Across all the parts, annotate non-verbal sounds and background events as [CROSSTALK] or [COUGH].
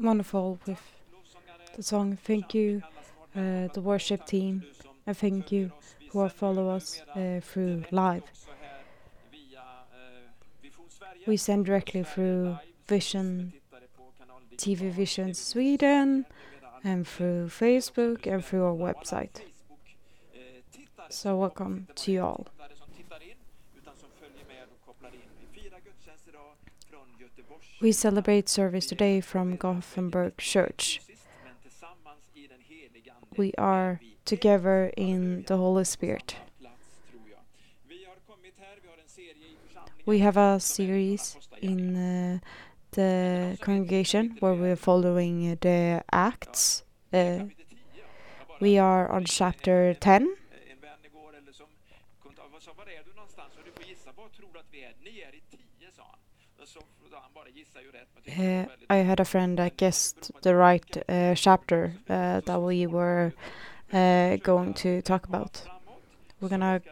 wonderful with the song. Thank you, uh, the worship team, and thank you who are follow us uh, through live. We send directly through Vision TV Vision Sweden and through Facebook and through our website. So welcome to you all. We celebrate service today from Gothenburg Church. We are together in the Holy Spirit. We have a series in uh, the congregation where we're following the Acts. Uh, we are on chapter 10. Uh, I had a friend that guessed the right uh, chapter uh, that we were going to talk about. We're gonna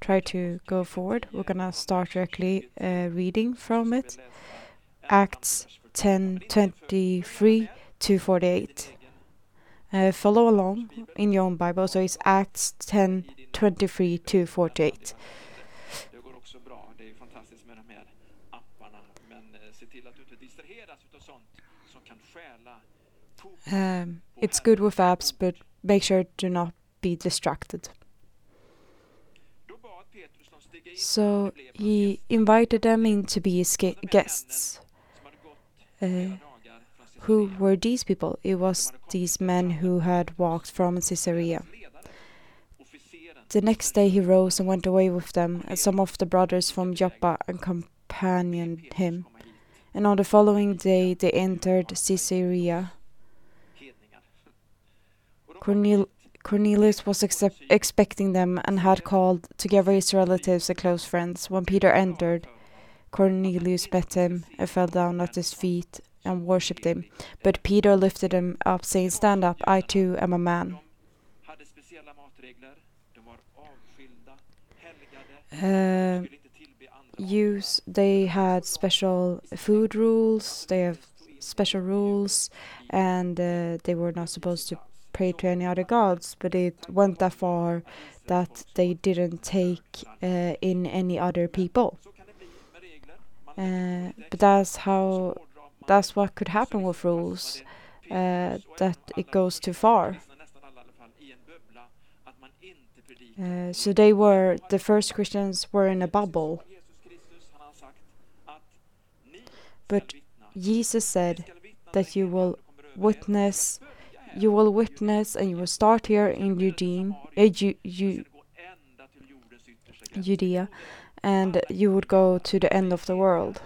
try to go forward. We're gonna start directly uh, reading from it. Acts 10 23 to 48. Uh, follow along in your own Bible. So it's Acts 10 23 to 48. Um, it's good with apps, but make sure to not be distracted. So he invited them in to be his guests. Uh, who were these people? It was these men who had walked from Caesarea. The next day he rose and went away with them, and some of the brothers from Joppa accompanied him. And on the following day they entered Caesarea. Cornel Cornelius was expecting them and had called together his relatives and close friends. When Peter entered, Cornelius met him and fell down at his feet and worshipped him. But Peter lifted him up, saying, Stand up, I too am a man. Uh, use they had special food rules they have special rules and uh, they were not supposed to pray to any other gods, but it went that far that they didn't take uh, in any other people. Uh, but that's how that's what could happen with rules uh, that it goes too far. Uh, so they were the first Christians were in a bubble. But Jesus said that you will witness you will witness and you will start here in Judea, Ju Ju Judea, and you would go to the end of the world.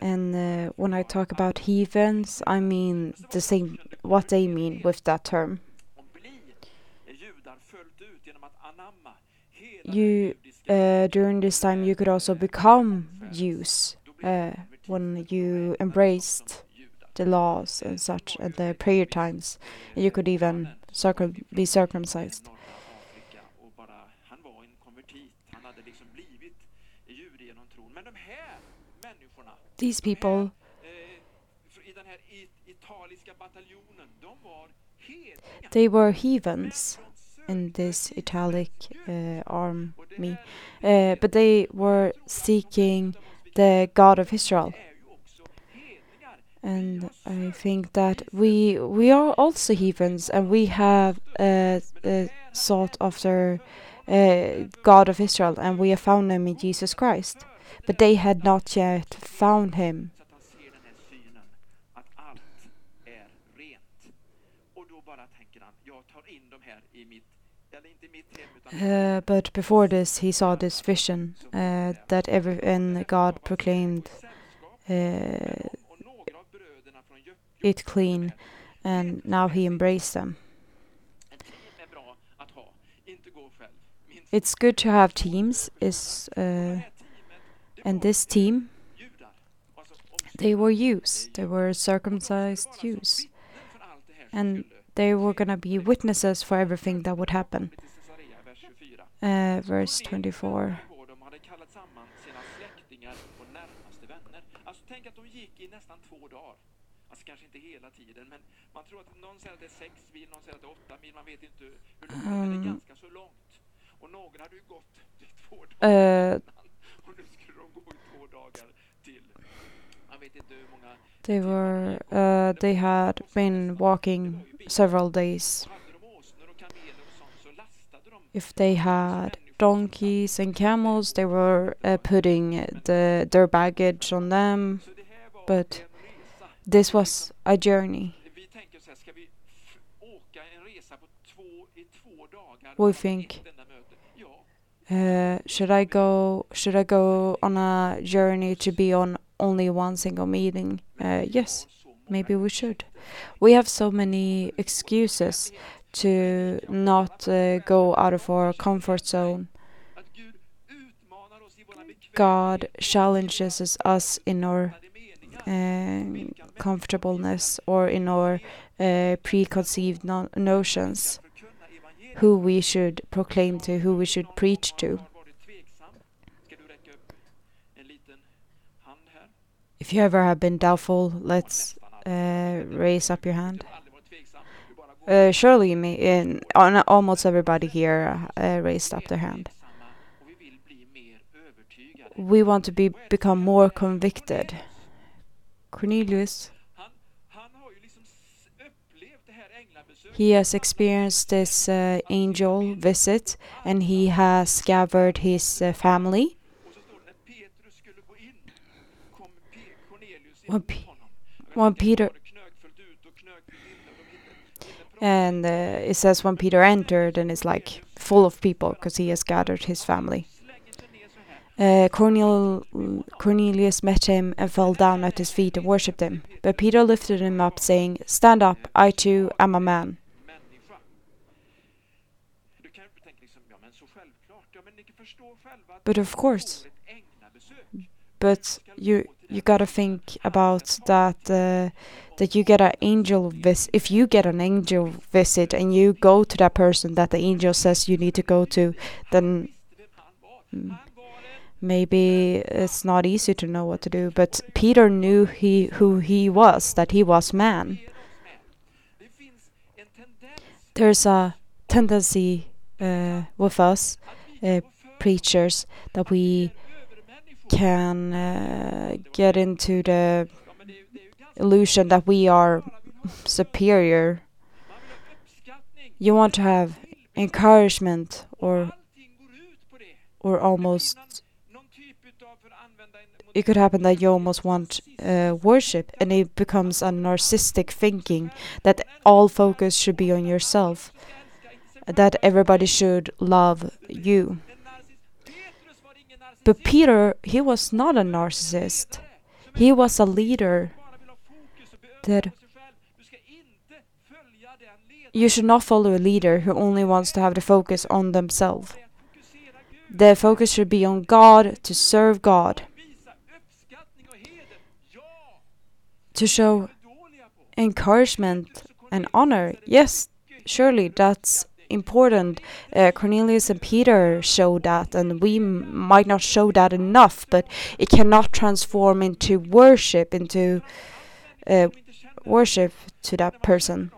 And uh, when I talk about heathens, I mean the same what they mean with that term. You uh, during this time you could also become Jews uh, when you embraced the laws and such and the prayer times. You could even circum be circumcised. These people they were heathens in this Italic uh, army, uh, but they were seeking the God of Israel and I think that we we are also heathens, and we have sought after uh, God of Israel, and we have found Him in Jesus Christ, but they had not yet found Him. Uh, but before this, he saw this vision uh, that every and God proclaimed uh, it clean, and now he embraced them. It's good to have teams. Is uh, and this team, they were Jews. They were circumcised Jews, and they were gonna be witnesses for everything that would happen. Uh, verse twenty-four. inte vänner. Alltså tänk att de gick i nästan två dagar. Alltså kanske inte hela tiden, men man tror att någon säger att det är sex mil, någon säger att det är åtta mil, man vet inte hur långt, men det är Um. ganska så långt. Och några hade ju gått i två dagar Uh, they were uh, they had been walking several days. If they had donkeys and camels, they were uh, putting the their baggage on them. But. This was a journey. We think- Uh, should I go? Should I go on a journey to be on only one single meeting? Uh, yes, maybe we should. We have so many excuses to not uh, go out of our comfort zone. God challenges us, us in our uh, comfortableness or in our uh, preconceived no- notions, who we should proclaim to, who we should preach to. Har varit tveksam? Ska du räcka upp en liten hand här? If you ever have been doubtful, let's uh, raise up your hand. Uh, surely, me, in, on, almost everybody here uh, raised up their hand. We want to be become more convicted. Cornelius, he has experienced this uh, angel visit, and he has gathered his uh, family. 1, one Peter and uh, it says when Peter entered and is like full of people because he has gathered his family. Uh, Cornel Cornelius met him and fell down at his feet and worshipped him. But Peter lifted him up, saying, Stand up, I too am a man. But of course, but you you gotta think about that uh, that you get an angel vis if you get an angel visit and you go to that person that the angel says you need to go to then maybe it's not easy to know what to do but peter knew he who he was that he was man there's a tendency uh, with us för preachers that we. Can uh, get into the illusion that we are superior. You want to have encouragement or or almost it could happen that you almost want uh, worship and it becomes a narcissistic thinking that all focus should be on yourself that everybody should love you En narcissist. Petrus var ingen narcissist. But peter he was not a narcissist he was a leader that you should not follow a leader who only wants to have the focus on themselves Det är att fokusera Gud. the focus should be on god to serve god to show encouragement and honor. Yes, surely that's. Important. Uh, Cornelius and Peter showed that, and we might not show that enough, but it cannot transform into worship, into uh, worship to that person.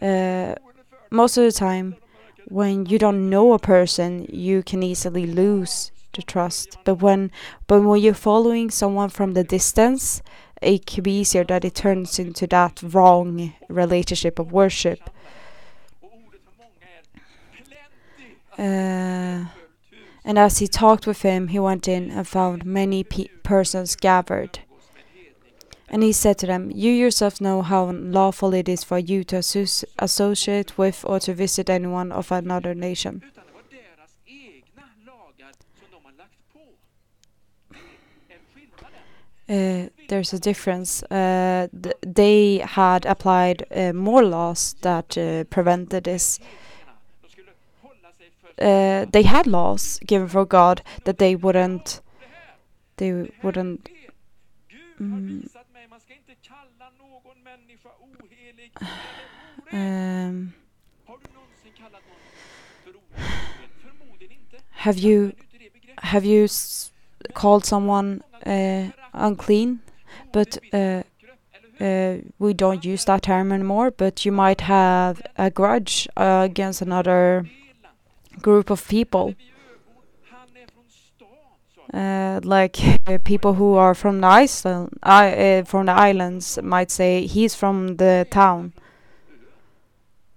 Uh, most of the time, when you don't know a person, you can easily lose the trust. But when, but when you're following someone from the distance, it can be easier that it turns into that wrong relationship of worship. Uh, And as he talked with him, he went in and found many pe- persons gathered. And he said to them, You yourself know how unlawful it is for you to associate with or to visit anyone of another nation. Utan det var deras egna lagar som de har lagt på. Det är skillnaden. Uh, there's a difference. Uh, th- they had applied uh, more laws that uh, prevented this. Uh, they had laws given for God that they wouldn't. They wouldn't. Mm. [SIGHS] Um, have you have you called someone uh, unclean, but uh, uh, we don't use that term anymore. But you might have a grudge uh, against another group of people, uh, like uh, people who are from the Iceland, I, from the islands might say he's from the town,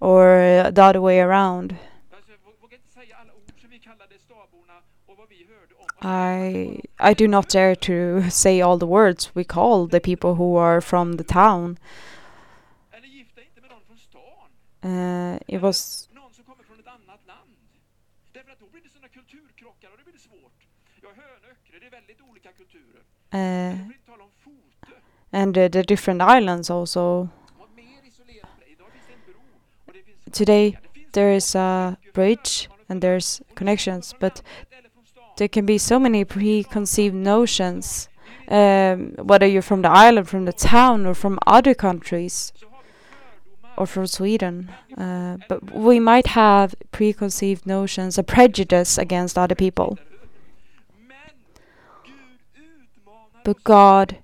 or the other way around. Alltså, jag vå- vågar inte säga alla ord som vi kallade staborna och vad vi hörde om. I I do not dare to say all the words we call the people who are from the town. Uh, it was uh, and uh, the different islands also. Today there is a bridge and there's connections, but there can be so many preconceived notions, um, whether you're from the island, from the town, or from other countries, or from Sweden. Uh, but we might have preconceived notions, a prejudice against other people. But God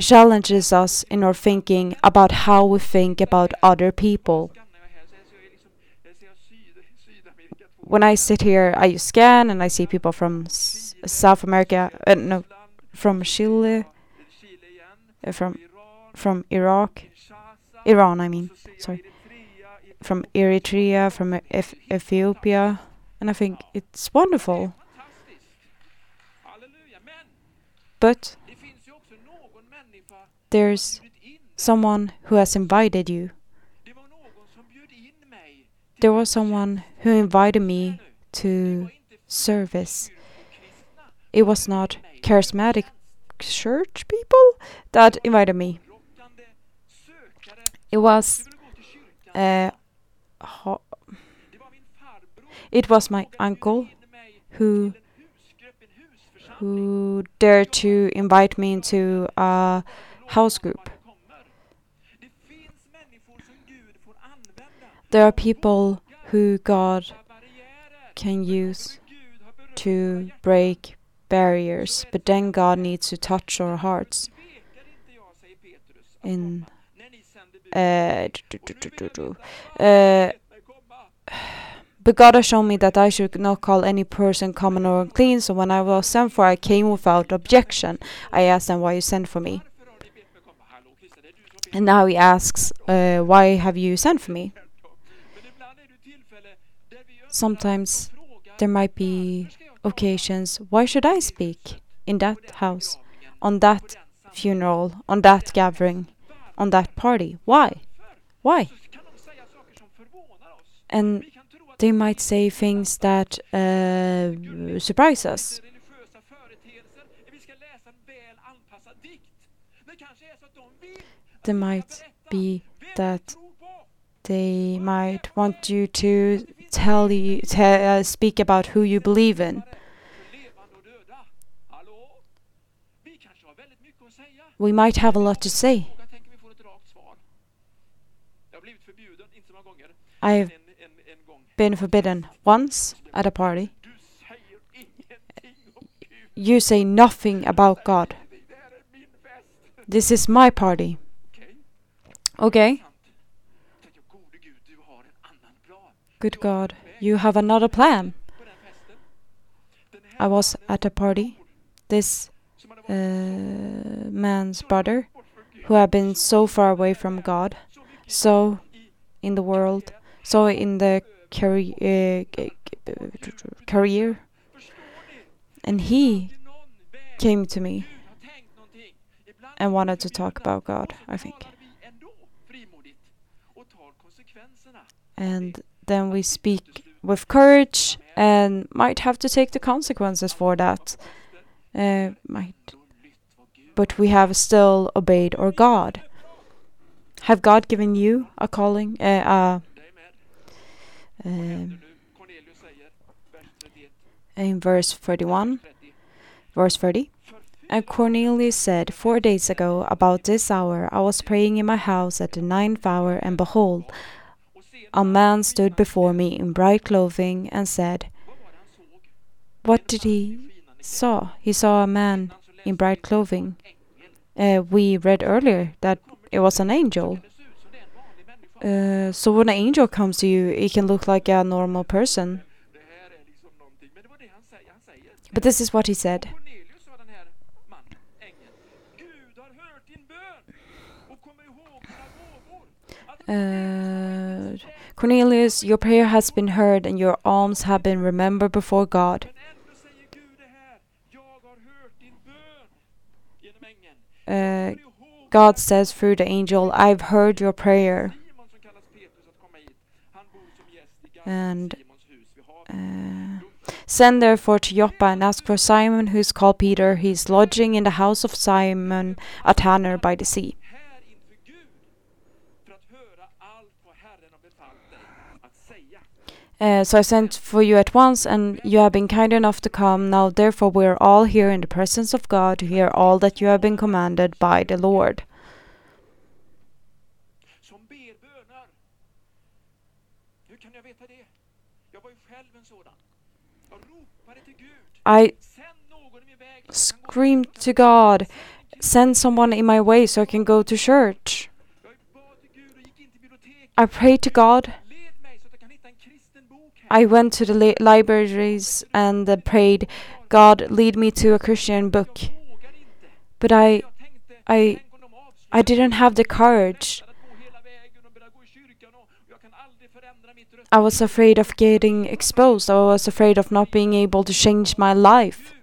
challenges us in our thinking about how we think about other people. Skannar jag här så jag ser liksom, jag ser Syd, Sydamerika två When I sit here, I scan and I see people from s- South America, uh, no, from Chile, uh, from from Iraq, Iran, I mean, sorry. From Eritrea, from Eth- Ethiopia, and I think it's wonderful. But there's someone who has invited you. There was someone who invited me to service. It was not charismatic church people that invited me. It was uh, it was my uncle who who dared to invite me into a house group. There are people who God can use to break barriers, but then God needs to touch our hearts. In uh, Uh. But God has shown me that I should not call any person common or unclean. So when I was sent for, I came without objection. I asked them why you sent for me, and now he asks, uh, "Why have you sent for me?" Men ibland är det tillfälle där vi önskar Sometimes There might be occasions. Why should I speak in that house, on that funeral, on that gathering, on that party? Why? Why? And they might say things that uh, surprise us. They might be that they might want you to tell you, te- uh, speak about who you believe in. We might have a lot to say. En gång. been forbidden once at a party. You say nothing about God. This is my party. Okay, sant. Tänkte jag, gode Gud, du har en annan plan. Good God, you have another plan. I was at a party. This uh, man's brother, who had been so far away from God, so in the world, so in the career, uh, career, and he came to me and wanted to talk about God. I think, and then we speak with courage and might have to take the consequences for that. Uh, might, but we have still obeyed our God. Have God given you a calling? Uh, uh, dig med. Vad händer nu? Cornelius säger, vers 31, in verse 31, verse 30. För And Cornelius said, Four days ago, about this hour, I was praying in my house at the ninth hour, and behold, a man stood before me in bright clothing and said? What did he saw. He saw a man in bright clothing. Uh, we read earlier that it was an angel. Uh, so when an angel comes to you, it can look like a normal person. But this is what he said. Uh, Cornelius, your prayer has been heard and your alms have been remembered before God. Uh, God says through the angel, I've heard your prayer. And. Uh, Send therefore to Joppa and ask for Simon, who is called Peter. He is lodging in the house of Simon, a tanner by the sea. Här inför Gud för att höra allt vad Herren har befallt dig att säga. Uh, so I sent for you at once, and you have been kind enough to come. Now, therefore, we are all here in the presence of God to hear all that you have been commanded by the Lord. som ber böner. Hur kan jag veta det? Jag var ju själv en sådan. Jag ropade till Gud. I Sänd någon i min väg. som kan gå screamed to God, send someone in my way so I can go to church. Jag bad till Gud och gick in till biblioteket. I prayed to God. Led mig så att jag kan hitta en kristen bok här. I went to the li- libraries and uh, prayed, God, lead me to a Christian book. But I, I, I didn't have the courage. i was afraid of getting exposed. I was afraid of not being able to change my life.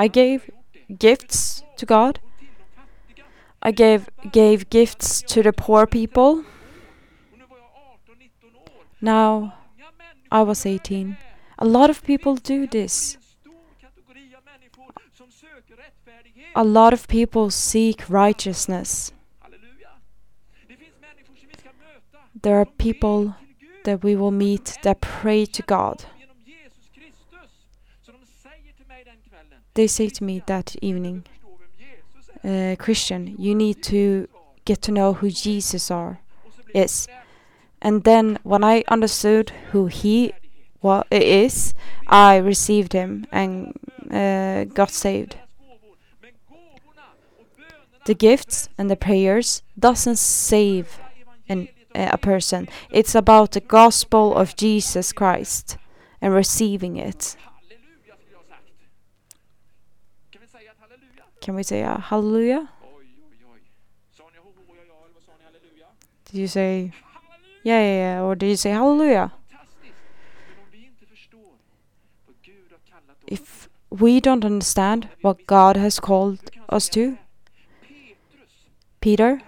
I gave gifts to God. I gave gave gifts to the poor people. Och nu var jag 18, 19 år. Now I was 18. A lot of people do this. A lot of people seek righteousness. There are people that we will meet that pray to God. They say to me that evening, Förstå vem Jesus är. Uh, Christian, you need to get to know who Jesus are is. And then when I understood who he wa- is, I received him and uh, got saved. The gifts and the prayers doesn't save an, a person. It's about the gospel of Jesus Christ and receiving it. Halleluja skulle jag ha sagt. Kan vi säga ett halleluja? Can we say a hallelujah? Did you say yeah, yeah, yeah, or did you say hallelujah? If we don't understand what God has called us to, Peter,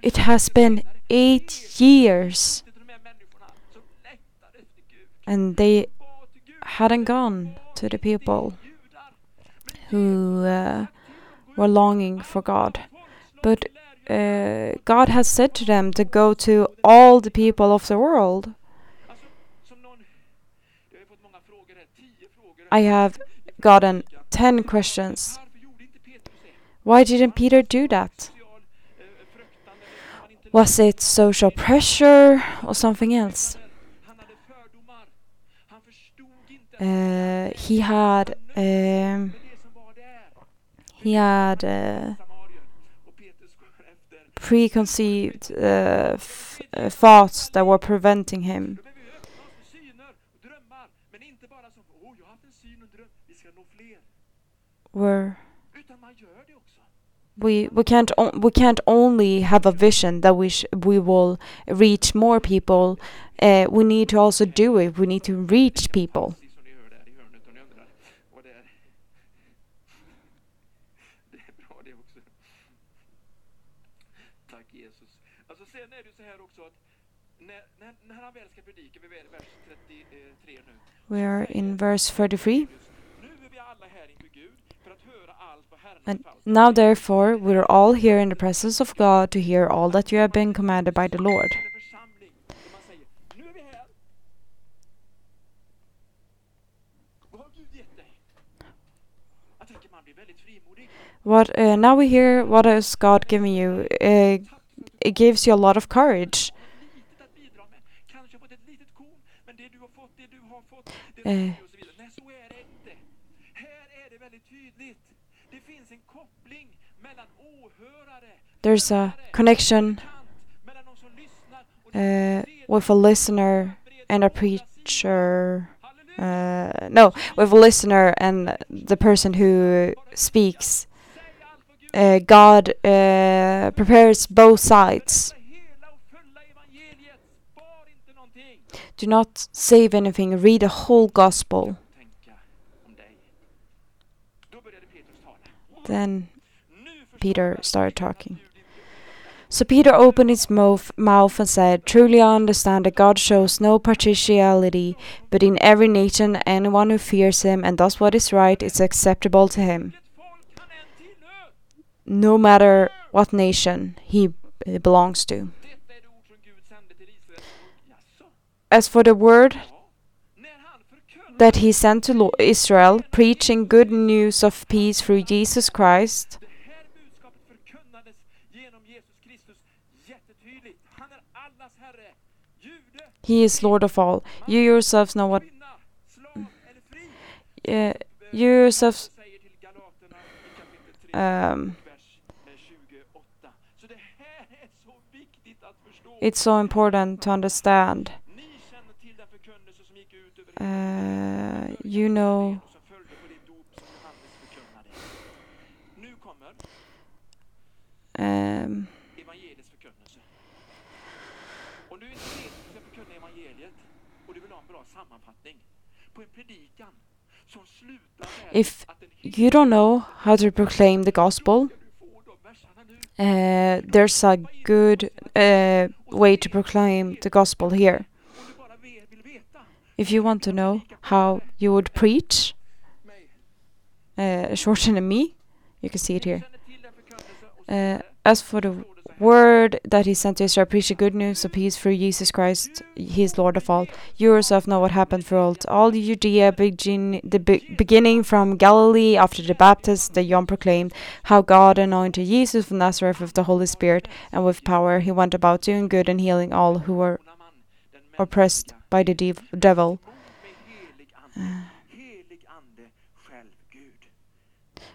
it has been eight years and they hadn't gone to the people. Who uh, were longing for God. But uh, God has said to them to go to all the people of the world. I have gotten 10 questions. Why didn't Peter do that? Was it social pressure or something else? Uh, he had um, det som var där. He had preconceived uh, thoughts that were preventing him. Också. we we can't we can't only have a vision that we we will reach more people. Uh, we need to also do it. We need to reach people. Precis som ni hör där i hörnet och ni undrar vad det är. Det är bra det också. Tack Jesus. Alltså sen är det så här också att när, när, när han väl ska predika, vi är i vers 33 nu. We are in verse 33. Nu är vi alla här inför Gud för att höra allt vad Herren And now, therefore, we are all here in the presence of God to hear all that you have been commanded by the Lord. En församling där man säger, nu är vi här. Vad har Gud gett dig? Jag tänker man blir väldigt frimodig. What uh, now we hear? What has God given you? Uh, it gives you a lot of courage. litet att bidra med. Kanske fått ett litet korn, men det du har fått, det du har fått, det räcker och så vidare. Nej, så är det inte. Här är det väldigt tydligt. Det finns en koppling mellan åhörare, There's a connection kant, mellan de som lyssnar och de uh, with a listener and a preacher. Uh, no, with a listener and the person who speaks. Säg allt vad Gud Uh, God uh, prepares both sides. Do not save anything, read the whole gospel. Then Peter started talking. So Peter opened his mouth, mouth and said, Truly I understand that God shows no partiality, but in every nation anyone who fears him and does what is right is acceptable to him, no matter what nation he belongs to. As for the word that he sent to Israel, preaching good news of peace through Jesus Christ, he is Lord of all. You yourselves know what. Uh, you yourselves. säger till Galaterna i kapitel 3, Um, vers eh, 28. Så det här är så viktigt att förstå. It's so important to understand. Uh, you know um, If you don't know how to proclaim the gospel, ska du få de verserna nu. Uh, there's a good uh, way to proclaim the gospel here. If you want to know how you would preach, uh, [LAUGHS] shorter than me, you can see it here. Uh, as for the word that he sent to Israel, preach the good news of peace through Jesus Christ, he is Lord of all. You yourself know what happened throughout all Judea, begin, the be- beginning from Galilee after the Baptist, the John proclaimed, how God anointed Jesus of Nazareth with the Holy Spirit and with power. He went about doing good and healing all who were oppressed by the dev- devil. [SIGHS]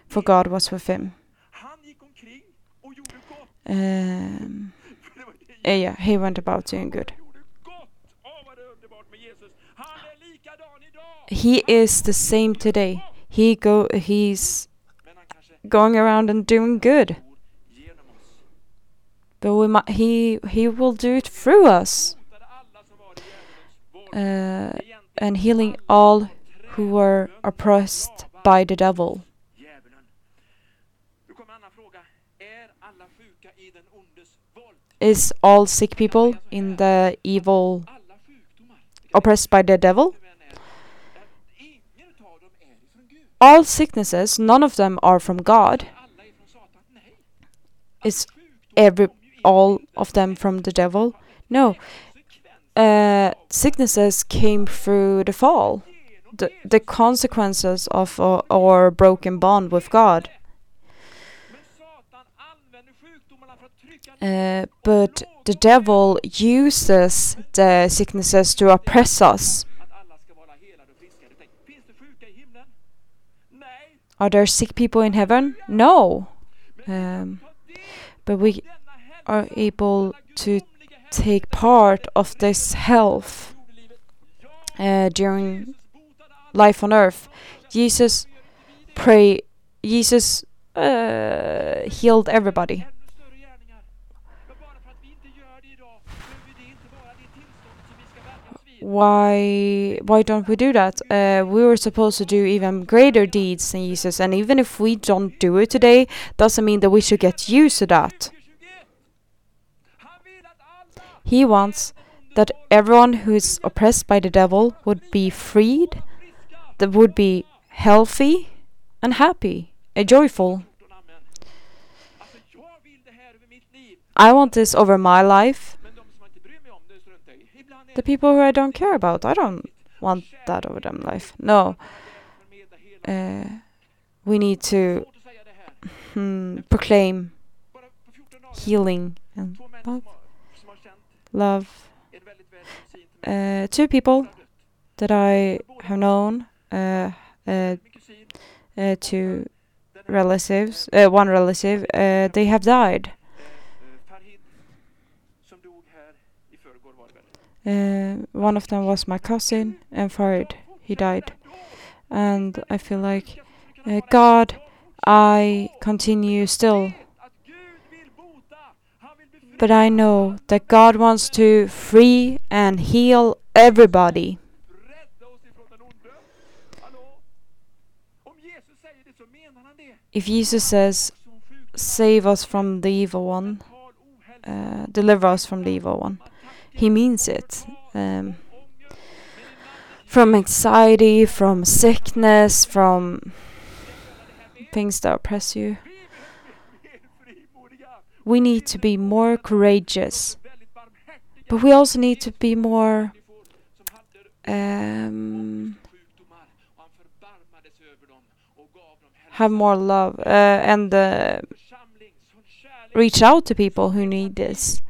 For God was with him. Han gick omkring och gjorde gott. Um, För det var det uh, yeah, he went about doing good. He is the same today. He go. He's going around and doing good. But we mi- he he will do it through us, uh, and healing all who were oppressed by the devil. Is all sick people in the evil oppressed by the devil? All sicknesses, none of them are from God. Is every all of them from the devil? No. Uh, sicknesses came through the fall, the the consequences of our, our broken bond with God. Men Satan använder sjukdomarna för att trycka Uh, but the devil uses the sicknesses to oppress us. Are there sick people in heaven? No. Um, but we are able to take part of this health uh, during life on earth. Jesus pray. Jesus uh, healed everybody. Ännu större gärningar. Men bara för att vi inte gör det idag behöver det inte vara det tillståndet som vi ska vänja oss vid. Why? Why don't we do that? Uh, we were supposed to do even greater deeds than Jesus, and even if we don't do it today, doesn't mean that we should get used to that. 2021. Han vill att alla He wants that everyone who is oppressed by the devil would be freed, that would be healthy and happy, and joyful. I want this over my life. Men de som jag inte bryr mig om, det struntar jag i. Ibland är The people who I don't care about, I don't want that over them life. No, uh, we need to hmm, proclaim Bara på 14 dagar healing and love. Love uh, two people that I have known, uh, uh, uh, two relatives, uh, one relative, they have died. eh, eh, Farhid, som dog här i förrgår var det väl. Uh, one of them was my cousin, and Farid, he died. And I feel like, uh, God, I continue still, but I know that God wants to free and heal everybody. If Jesus says, Save us from the evil one, uh, deliver us from the evil one, he means it. Um, from anxiety, from sickness, from things that oppress you. We need to be more courageous, but we also need to be more um, have more love uh, and uh, reach out to people who need this.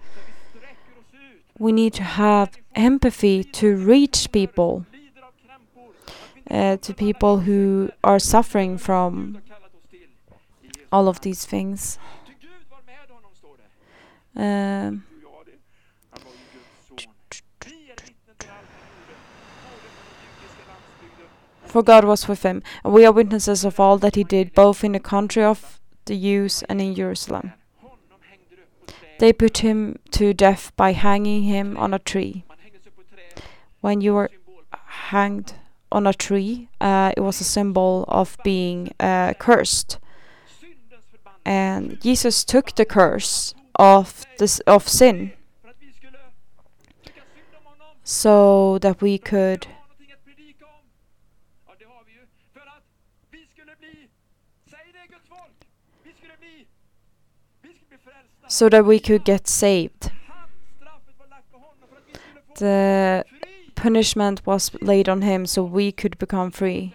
där vi sträcker oss ut. We need to have empathy to reach people, uh, to people who are suffering from all of these things. Och for God was with him, and we are witnesses of all that he did, both in the country of the Jews and in Jerusalem. They put him to death by hanging him on a tree. When you were hanged on a tree, uh, it was a symbol of being uh, cursed. And Jesus took the curse of this of sin, so that we could, För att ha någonting att predika om. Ja, det har vi ju. För att vi skulle bli, säg det Guds folk. Vi skulle bli, vi skulle bli frälsta. So that we could get saved. The punishment was laid on him, so we could become free.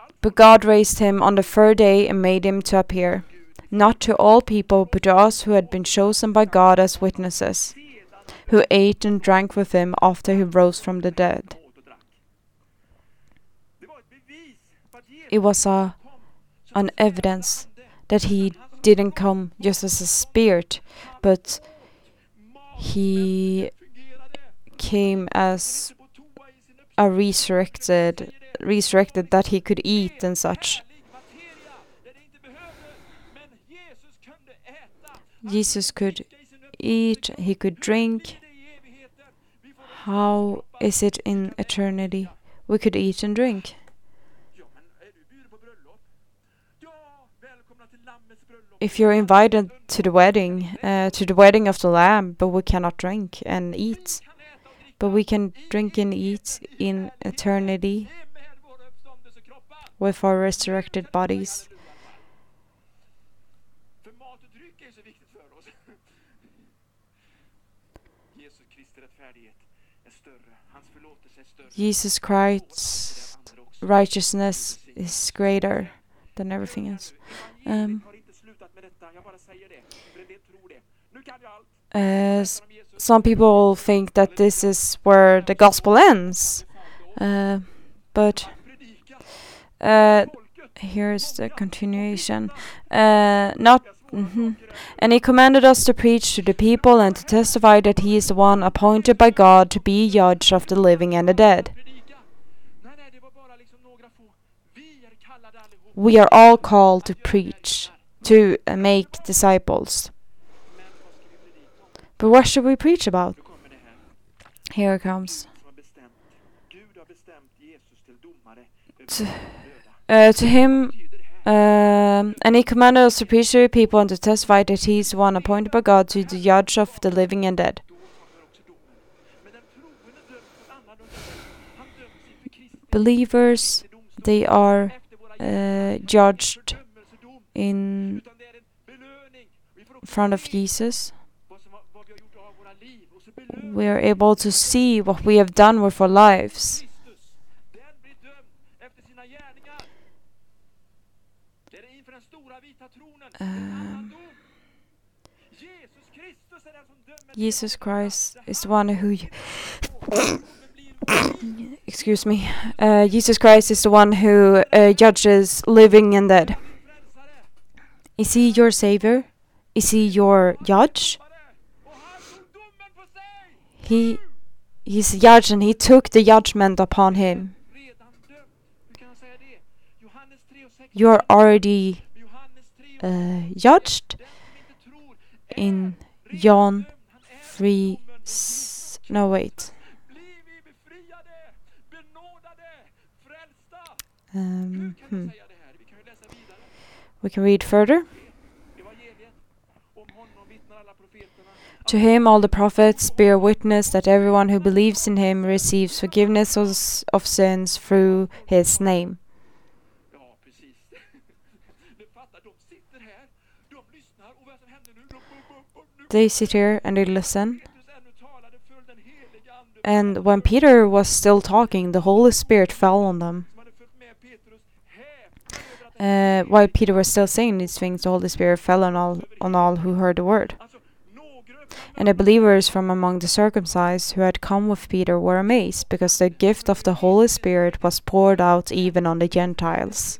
Allt. But God raised him on the third day and made him to appear, not to all people, but to us who had been chosen by God as witnesses, who ate and drank with him after he rose from the dead. åt och drack. Det var ett bevis på att Jesus It was a, an evidence that he didn't come just as a spirit, but he came as a resurrected, resurrected that he could eat and such. Jesus could eat, he could drink. How is it in eternity? We could eat and drink. If you're invited to the wedding, uh, to the wedding of the Lamb, but we cannot drink and eat, but we can drink and eat in eternity with our resurrected bodies. Jesus Christ's righteousness is greater than everything else. Um, Uh, some people think that this is where the gospel ends, uh, but uh, here's the continuation. Not. mhm. And he commanded us to preach to the people and to testify that he is the one appointed by God to be judge of the living and the dead. Predika. Nej, nej, det var bara liksom några få. Vi är kallade allihop. We are all called to preach, to uh, make disciples. But what should we preach about? Here it comes. Gud som har bestämt. Gud har bestämt Jesus till domare över T- de döda. Uh, to him, um, and he commanded us to preach to people and to testify that he is one appointed by God to the judge of the living and dead. Believers, they are uh, judged. In front of Jesus. We are able to see what we have done with our lives. Um. Jesus. Christ is the one who. [COUGHS] Excuse me. Uh, Jesus Christ is the one who uh, judges living and dead. Is he your savior? Is he your judge? He he's judge and he took the judgment upon him. Redan dömd. Hur kan jag säga det? Johannes 3 och 6. You are already Johannes 3 och uh, judged in John dömd. Han är 3. no, wait. Um, hmm. du säga det här? Vi kan ju läsa vidare. We can read further. To him, all the prophets bear witness that everyone who believes in him receives forgiveness of, sins through his name. They sit here and they listen. And when Peter was still talking, the Holy Spirit fell on them. Uh, while Peter was still saying these things, the Holy Spirit fell on all on all who heard the word. And the believers from among the circumcised who had come with Peter were amazed, because the gift of the Holy Spirit was poured out even on the Gentiles.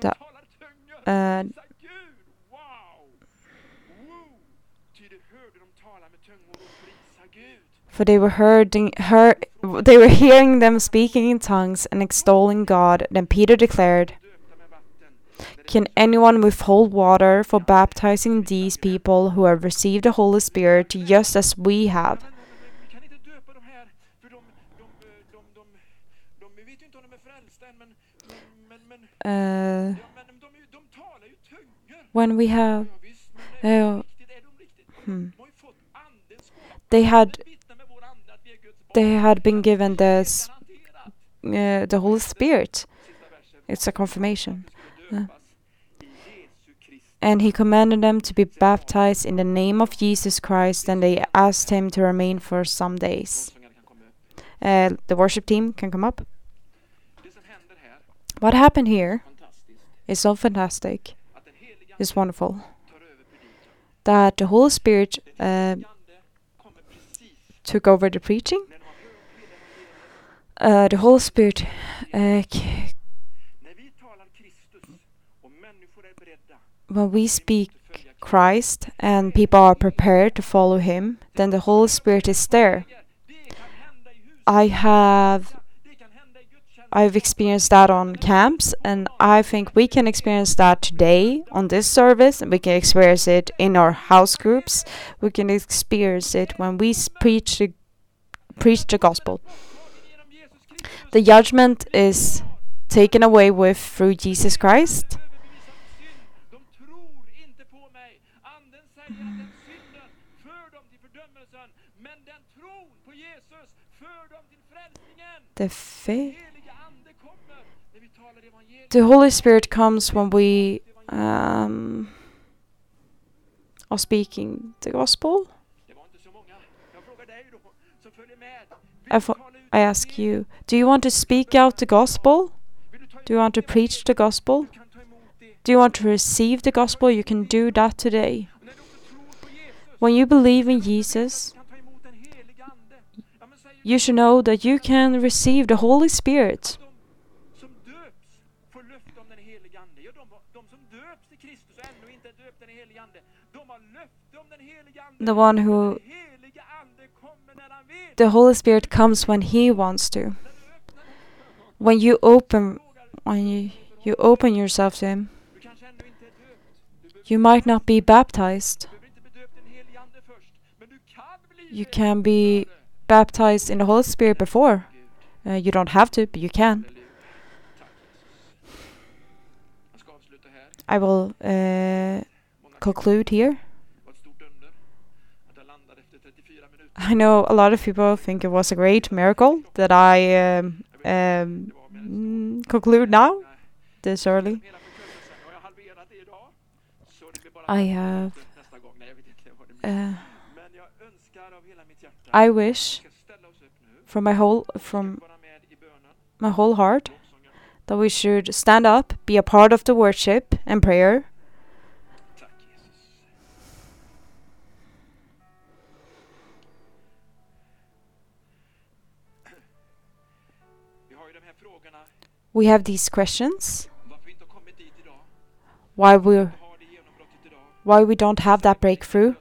omskuret. De for they were hearding, hear, they were hearing them speaking in tongues and extolling God. Then Peter declared, Can anyone withhold water for baptizing these people who have received the Holy Spirit just as we have? Uh, when we have, riktigt? hmm, they had, they had been given Garanterat. uh, the Holy Spirit. It's a confirmation. Kristi And he commanded them to be baptized in the name of Jesus Christ, and they asked him to remain for some days. Uh, the worship team can come up. What happened here is so fantastic, is wonderful. That the Holy Spirit uh, took over the preaching. när de har hört hela evangeliet. Uh, the Holy Spirit, uh, k- När vi talar Kristus och människor är beredda when we speak Christ and people are prepared to follow Him, then the Holy Spirit is there. Det kan hända i have det kan hända i gudstjänsten. I've experienced that on camps, and I think we can experience that today on this service, and we can experience it in our house groups. We can experience it when we preach the preach the gospel. The judgment is taken away with through Jesus Christ. The faith. The Holy Spirit comes when we um, are speaking the gospel. I, ask you, do you want to speak out the gospel? Do you want to preach the gospel? Do you want to receive the gospel? You can do that today. When you believe in Jesus, you should know that you can receive the Holy Spirit. The one who, the Holy Spirit comes when He wants to. When you open, when you, you open yourself to Him, you might not be baptized. You can be baptized in the Holy Spirit before. Uh, you don't have to, but you can. I will uh, conclude here. Det var ett stort under att jag landade efter 34 minuter. I know a lot of people think it was a great miracle that I um, um, conclude now this early. I have, uh. I wish from my whole from my whole heart that we should stand up, be a part of the worship and prayer. We have these questions why we why we don't have that breakthrough,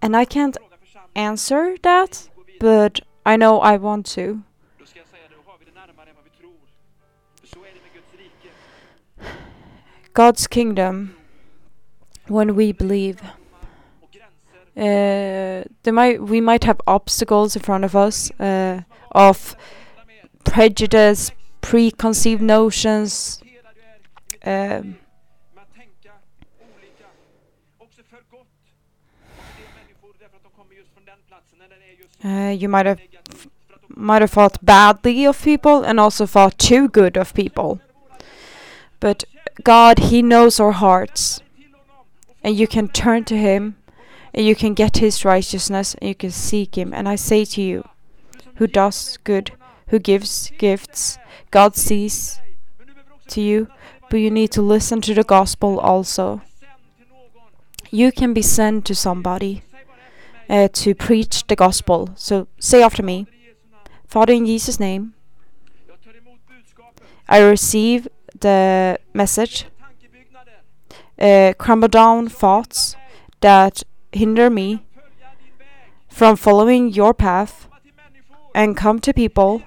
and I can't answer that, but I know I want to. God's kingdom, when we believe, uh, there might we might have obstacles in front of us uh, of prejudice, preconceived notions, um, uh, you might have might have thought badly of people and also thought too good of people. But God, He knows our hearts, and you can turn to Him, and you can get His righteousness, and you can seek Him. And I say to you, who does good, who gives gifts, God sees to you, but you need to listen to the gospel also. You can be sent to somebody uh, to preach the gospel. So say after me. Father, in Jesus' name. I receive the message. Uh, crumble down thoughts that hinder me from following your path and come to people.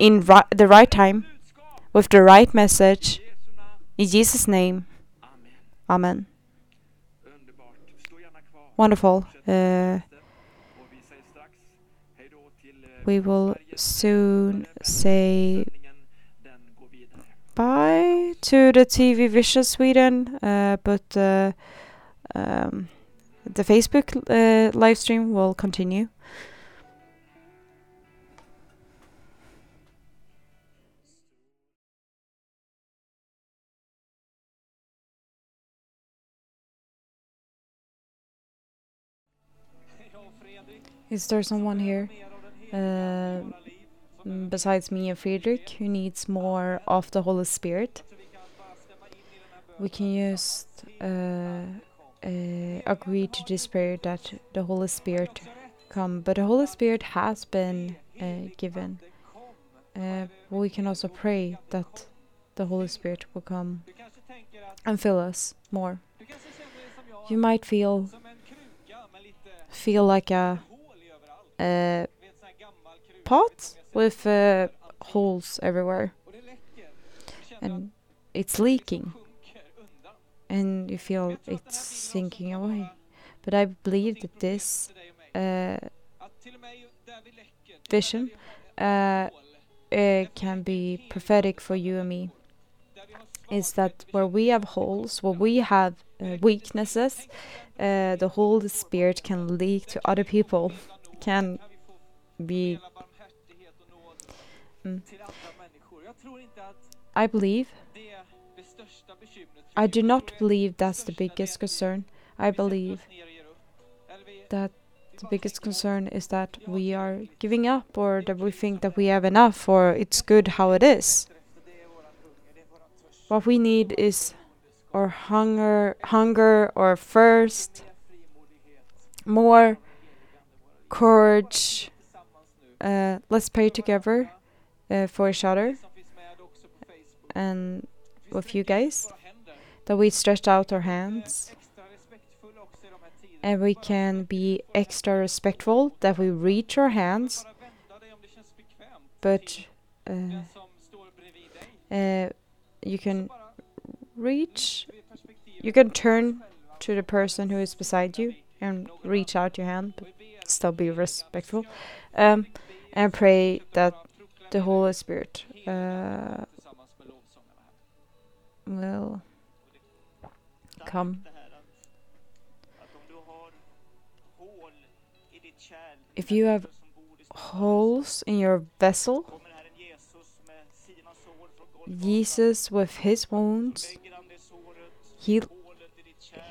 In ri- the right time with the right message. In Jesus' name, Amen. Wonderful. Uh, we will soon say bye to the TV Vision Sweden, uh, but uh, um, the Facebook uh, live stream will continue. Is there someone here uh, mm, besides me and Fredrik who needs more of the Holy Spirit? We can just uh, uh, agree to this prayer that the Holy Spirit come, but the Holy Spirit has been uh, given. Uh, we can also pray that the Holy Spirit will come and fill us more. You might feel feel like a, a pot with uh, holes everywhere, and it's leaking, and you feel it's sinking away. But I believe that this uh, vision uh, can be prophetic for you and me. Is that where we have holes, where we have uh, weaknesses, uh, the Holy Spirit can leak to other people, can be. Mm. I believe. I do not believe that's the biggest concern. I believe that the biggest concern is that we are giving up or that we think that we have enough or it's good how it is. What we need is our hunger, hunger or thirst, more courage. Uh, let's pray together uh, for each other and with you guys that we stretch out our hands and we can be extra respectful that we reach our hands but uh, uh, you can reach you can turn to the person who is beside you and reach out your hand still be respectful um, and pray that the Holy Spirit uh, will come. If you have holes in your vessel Jesus with his wounds he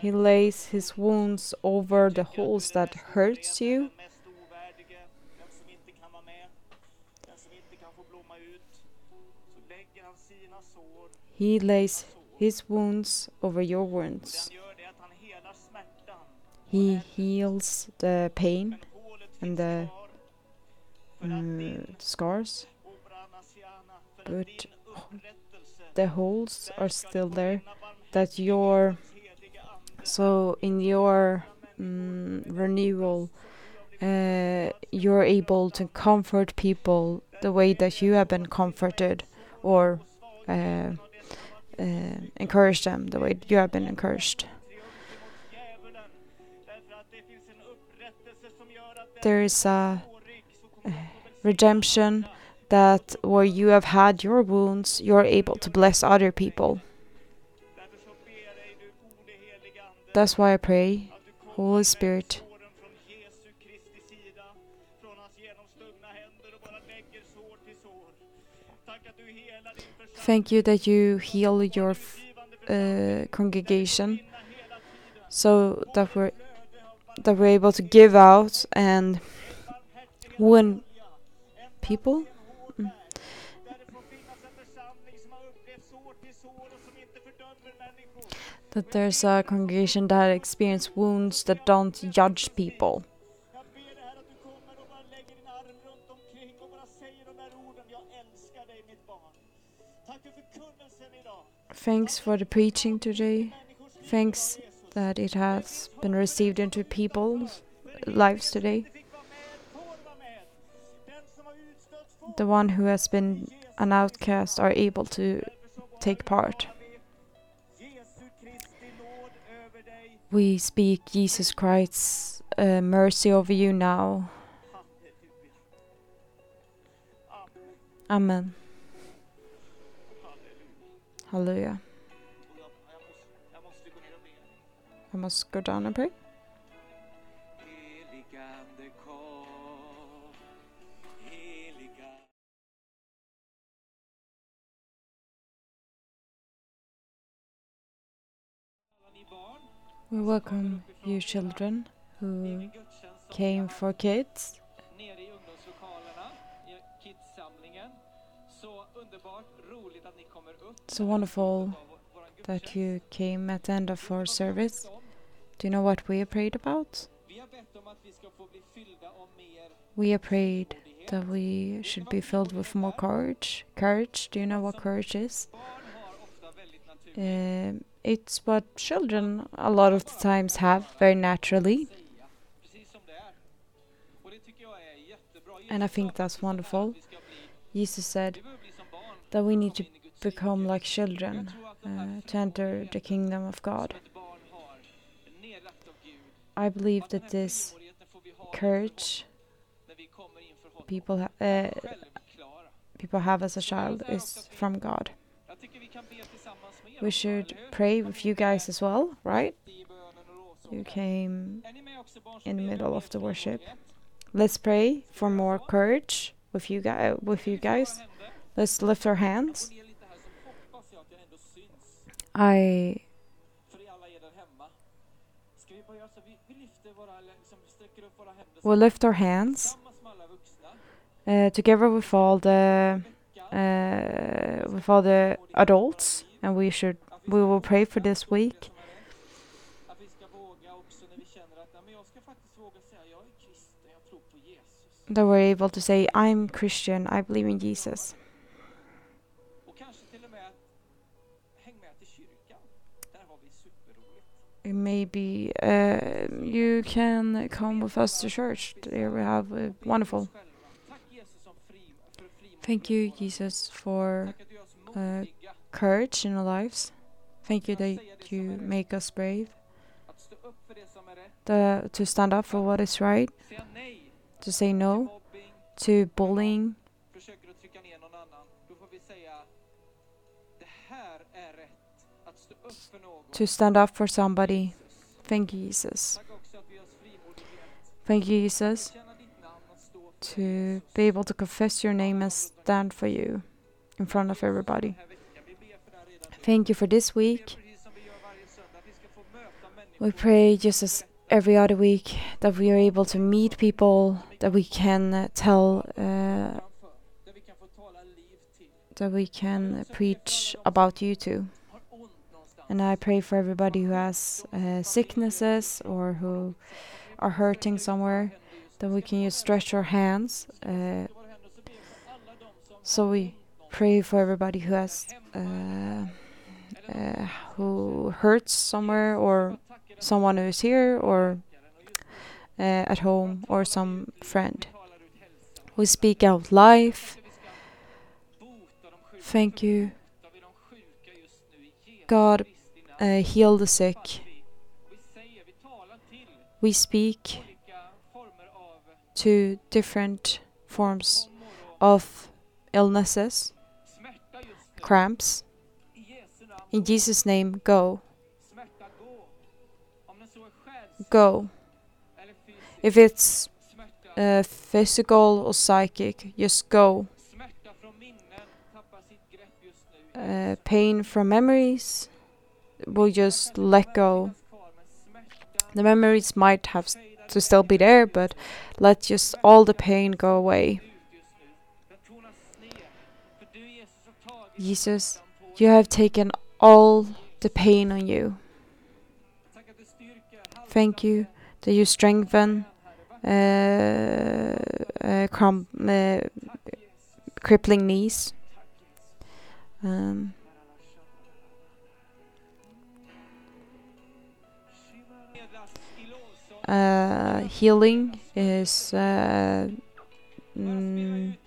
he lays his wounds over the holes that hurts you He lays his wounds over your wounds. He heals the pain and the. Mm, scars. But The holes are still there. That your. So in your mm, renewal, uh, you're able to comfort people the way that you have been comforted, or uh, uh, encourage them the way you have been encouraged. There is a uh, redemption that where you have had your wounds, you're able to bless other people. That's why I pray, Holy Spirit, thank you that you heal your uh, congregation so that we're that we're able to give out and win people that there's a congregation that experience wounds that don't judge people. Thanks for the preaching today. Thanks that it has been received into people's lives today. The one who has been an outcast are able to take part we speak jesus christ's uh, mercy over you now. Amen. hallelujah. I must go down and pray we welcome you children who came for kids. So wonderful that you came at the end of our service. Do you know what we prayed about? We have prayed that we should be filled with more courage. Courage. Do you know what courage is? Um, it's what children a lot of the times have very naturally. And I think that's wonderful. Jesus said that we need to become like children uh, to enter the kingdom of God. I believe that this courage people ha- uh, people have as a child is from God. We should pray with you guys as well, right? You came in the middle of the worship. Let's pray for more courage with you guys. With you guys, let's lift our hands. I will lift our hands uh, together with all the uh, with all the adults, and we should we will pray for this week. det som är rätt. Att vi ska våga också när vi känner att "Ja, men jag ska faktiskt våga säga jag är kristen, jag tror på Jesus. that we're able to say, "I'm Christian. I believe in Jesus." Maybe uh, you can come with us to church. There we have för wonderful. Thank you. Jesus, for Modiga courage in our lives. Thank you that you make us brave, the, to stand up for what is right, to say no to bullying. To stand up for somebody. Thank you, Jesus. Thank you, Jesus, to be able to confess your name and stand for you in front of everybody. Thank you for this week. We pray just as every other week that we are able to meet people, that we can uh, tell uh, that we can preach about you to. har ont någonstans. And I pray for everybody who has uh, sicknesses or who are hurting somewhere, that we can just stretch our hands. Uh, so we pray for everybody who has uh, uh, who hurts somewhere or someone who is here or uh, at home or some friend. We speak out life. Thank you, God. Uh, heal the sick. We speak to different forms of illnesses, cramps. In Jesus' name, go. Go. If it's uh, physical or psychic, just go. Uh, pain from memories will just let go. The memories might have to still be there, but let just all the pain go away. Jesus, you have taken all the pain on you. Thank you that you strengthen uh, uh, uh, crippling knees. Um, uh, healing is uh, mm,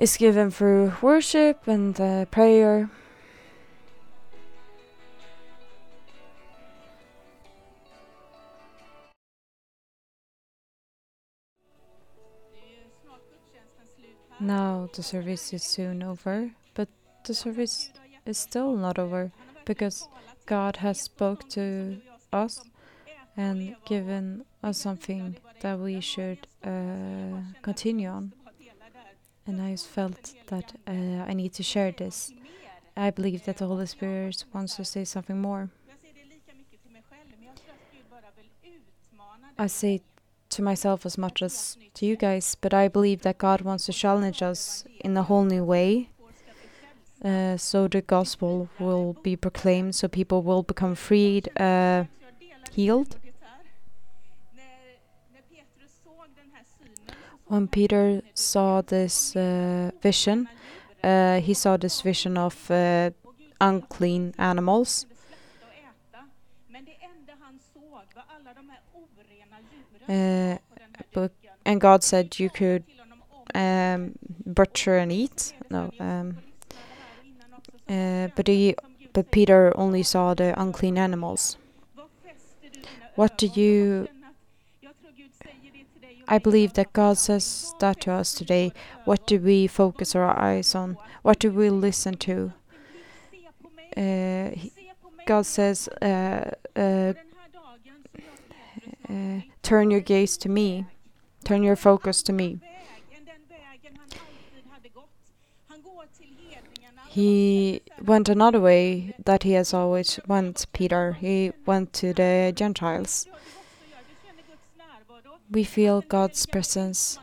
is given through worship and uh, prayer. Now the service is soon over, but the service is still not over because God has spoke to us and given us something that we should uh, continue on. And I felt that uh, I need to share this. I believe that the Holy Spirit wants to say something more. I say to myself as much as to you guys, but I believe that God wants to challenge us in a whole new way. Uh, so the gospel will be proclaimed, so people will become freed, uh, healed. When Peter saw this uh, vision, uh, he saw this vision of uh, unclean animals. Uh, but and God said you could um, butcher and eat. No, um, uh, but he, but Peter only saw the unclean animals. What do you? I believe that God says that to us today. What do we focus our eyes on? What do we listen to? Uh, God says, uh, uh, uh, turn your gaze to me, turn your focus to me. He went another way that he has always went, Peter. He went to the Gentiles. We feel God's presence,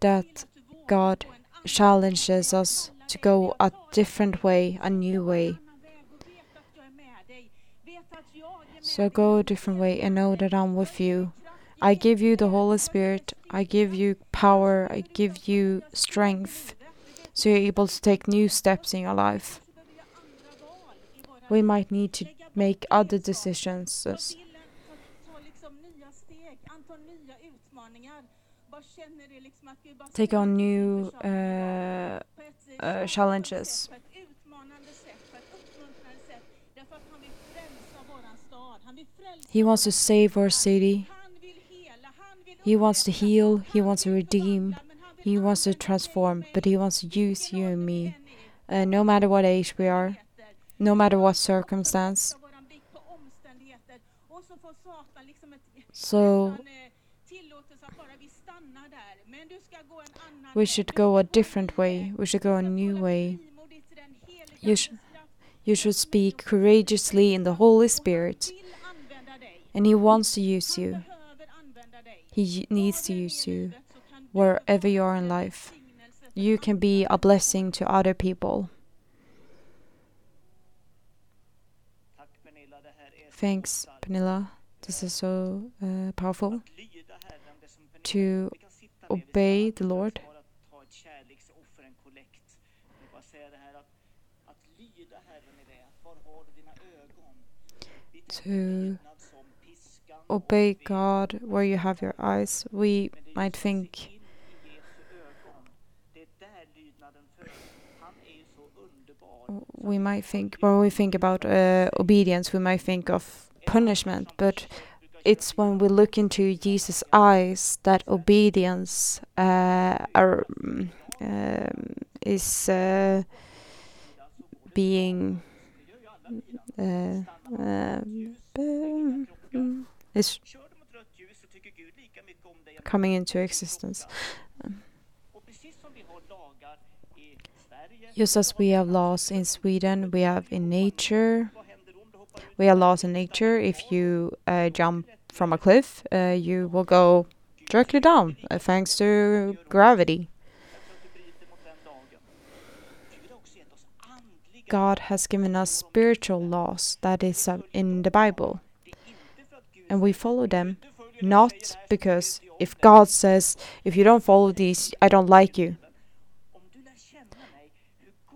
that God challenges us to go a different way, a new way. So go a different way and know that I'm with you. I give you the Holy Spirit. I give you power. I give you strength. So you're able to take new steps in your life. We might need to make other decisions. Take on new uh, uh, challenges. He wants to save our city. He wants to heal. He wants to redeem. He wants to transform. But he wants to use you and me. Uh, no matter what age we are, no matter what circumstance. So we should go a different way. We should go a new way. You, sh- you should speak courageously in the Holy Spirit. And He wants to use you. He needs to use you. wherever you are in life. You can be a blessing to other people. Tack Pernilla, det här är så Thanks, starkt. Pernilla. This is so uh, powerful. Att lyda Herren, det som Pernilla- To obey the Lord. To Obey. God where you have your eyes. We might think we might think when we think about uh, obedience, we might think of punishment, but it's when we look into Jesus' eyes that obedience uh, are, um, is uh, being uh, um, is coming into existence. Just as we have laws in Sweden, we have in nature. We have laws in nature. If you uh, jump from a cliff, uh, you will go directly down uh, thanks to gravity. God has given us spiritual laws that is uh, in the Bible, and we follow them not because if God says, if you don't follow these, I don't like you.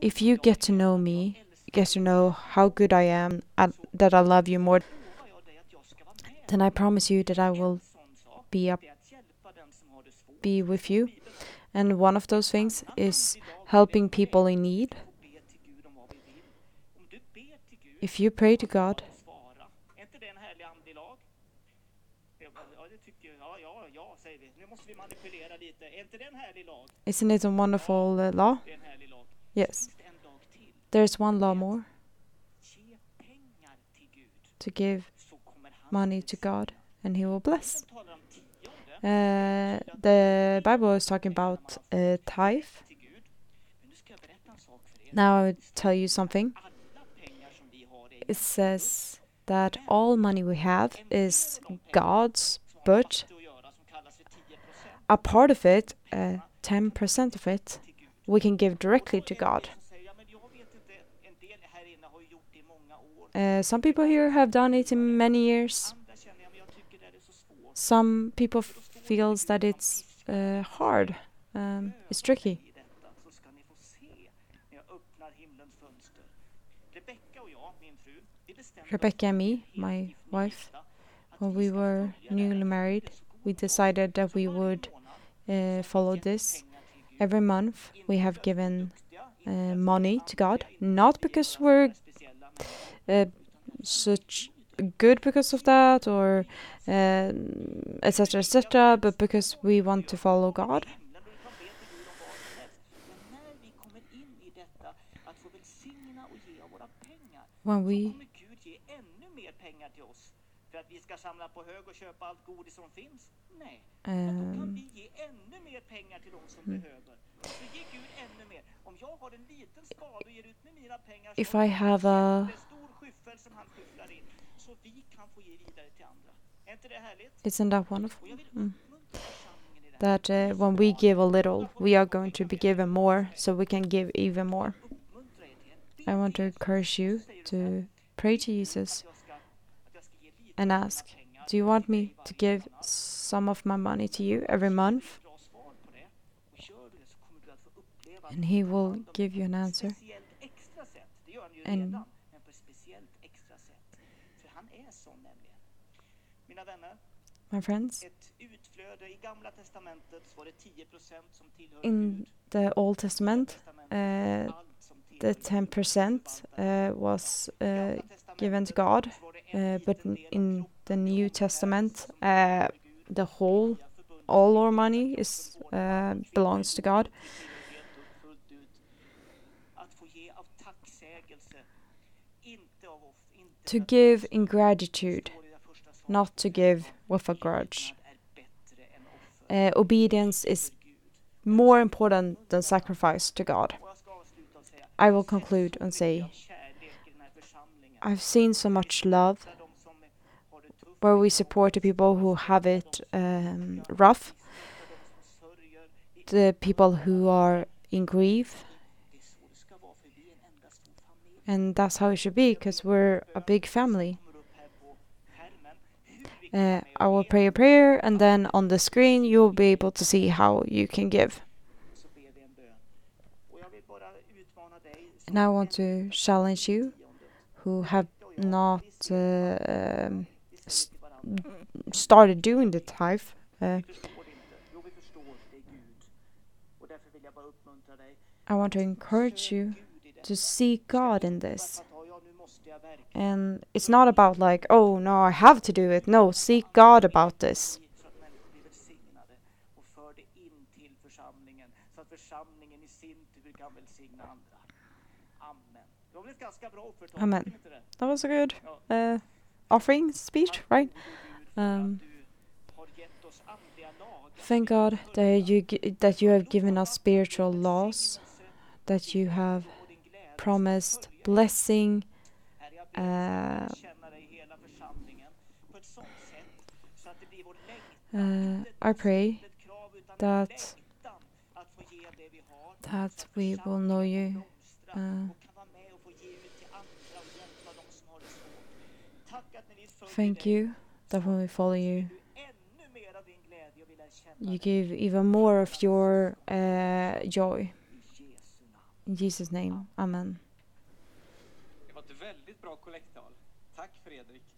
If you get to know me, get to know how good I am, and that I love you more, then I promise you that I will be up, be with you. And one of those things is helping people in need. If you pray to God, isn't it a wonderful uh, law? Yes. Finns det en lag till? There's one law more to give money to God and He will bless. Uh, the Bible is talking about uh, tithe. Now I will tell you something. It says that all money we have is God's, but matte att göra som kallas för 10 a part of it, uh, 10% of it, we can give directly to God. en del som säger, "Ja, men jag vet inte, en del här inne har ju gjort det i många år." Uh, some people here have done it in many years. Some people feels that it's uh, hard. Um, it's tricky. Rebecca and me, my wife, when we were newly married, we decided that we would uh, follow this. Every month we have given uh, money to God, not because we're such good because of that or uh, etc etc but because we want to follow God. When we kommer Gud ge ännu mer pengar till oss för att vi ska samla på hög och köpa allt godis som finns? Nej, men då kan um, vi ge ännu mer pengar till de som Mm. behöver. Så Gud ännu mer. Om jag har en liten spade och ger ut med mina pengar If I have a- stor skyffel som han skyfflar in så vi kan få ge vidare till andra. Är inte det härligt? isn't that wonderful? Och jag vill Mm. uppmuntra församlingen i det här. That uh, when we give a little, we are going to be given more, so we can give even more. Er. I want to encourage you to pray to Jesus Att jag ska- att jag ska ge lite and ask, Do you want me to give some of my money to you every month? And He will give you an answer. And- My friends, ett utflöde i gamla testamentet så var det 10% som tillhör in the Old Testament, uh, the 10% uh, was uh, given to God, uh, but in, the New Testament, the whole, all our money is belongs to God. To give in gratitude, not to give with a grudge. Uh, obedience is more important than sacrifice to God. Och jag ska avsluta och säga, I will conclude and say. I've seen so much love where we support the people who have it um, rough, the people who are in grief, and that's how it should be because we're a big family. Uh, I will pray a prayer, and then on the screen, you'll be able to see how you can give. så ber vi en bön. Och jag vill bara utmana dig som And I want to challenge you who have not uh, um, varandra. started doing the tithe. Uh. I want to encourage you to seek God in this. And it's not about like, oh no, I have to do it. No, seek God about this. så att människor blir välsignade och för det in till församlingen så att församlingen i sin tur kan välsigna andra. Amen. Det var väl ett ganska bra offertag? Amen. That was a good uh, offering speech, right? Um, Thank God that you that you have given us spiritual laws, that you have promised blessing. uh, Uh, I pray that that we will know you. Uh, thank you that follow you, you give even more of your uh, joy. In Jesus' name, Amen. Det var ett väldigt bra kollekttal. Tack Fredrik.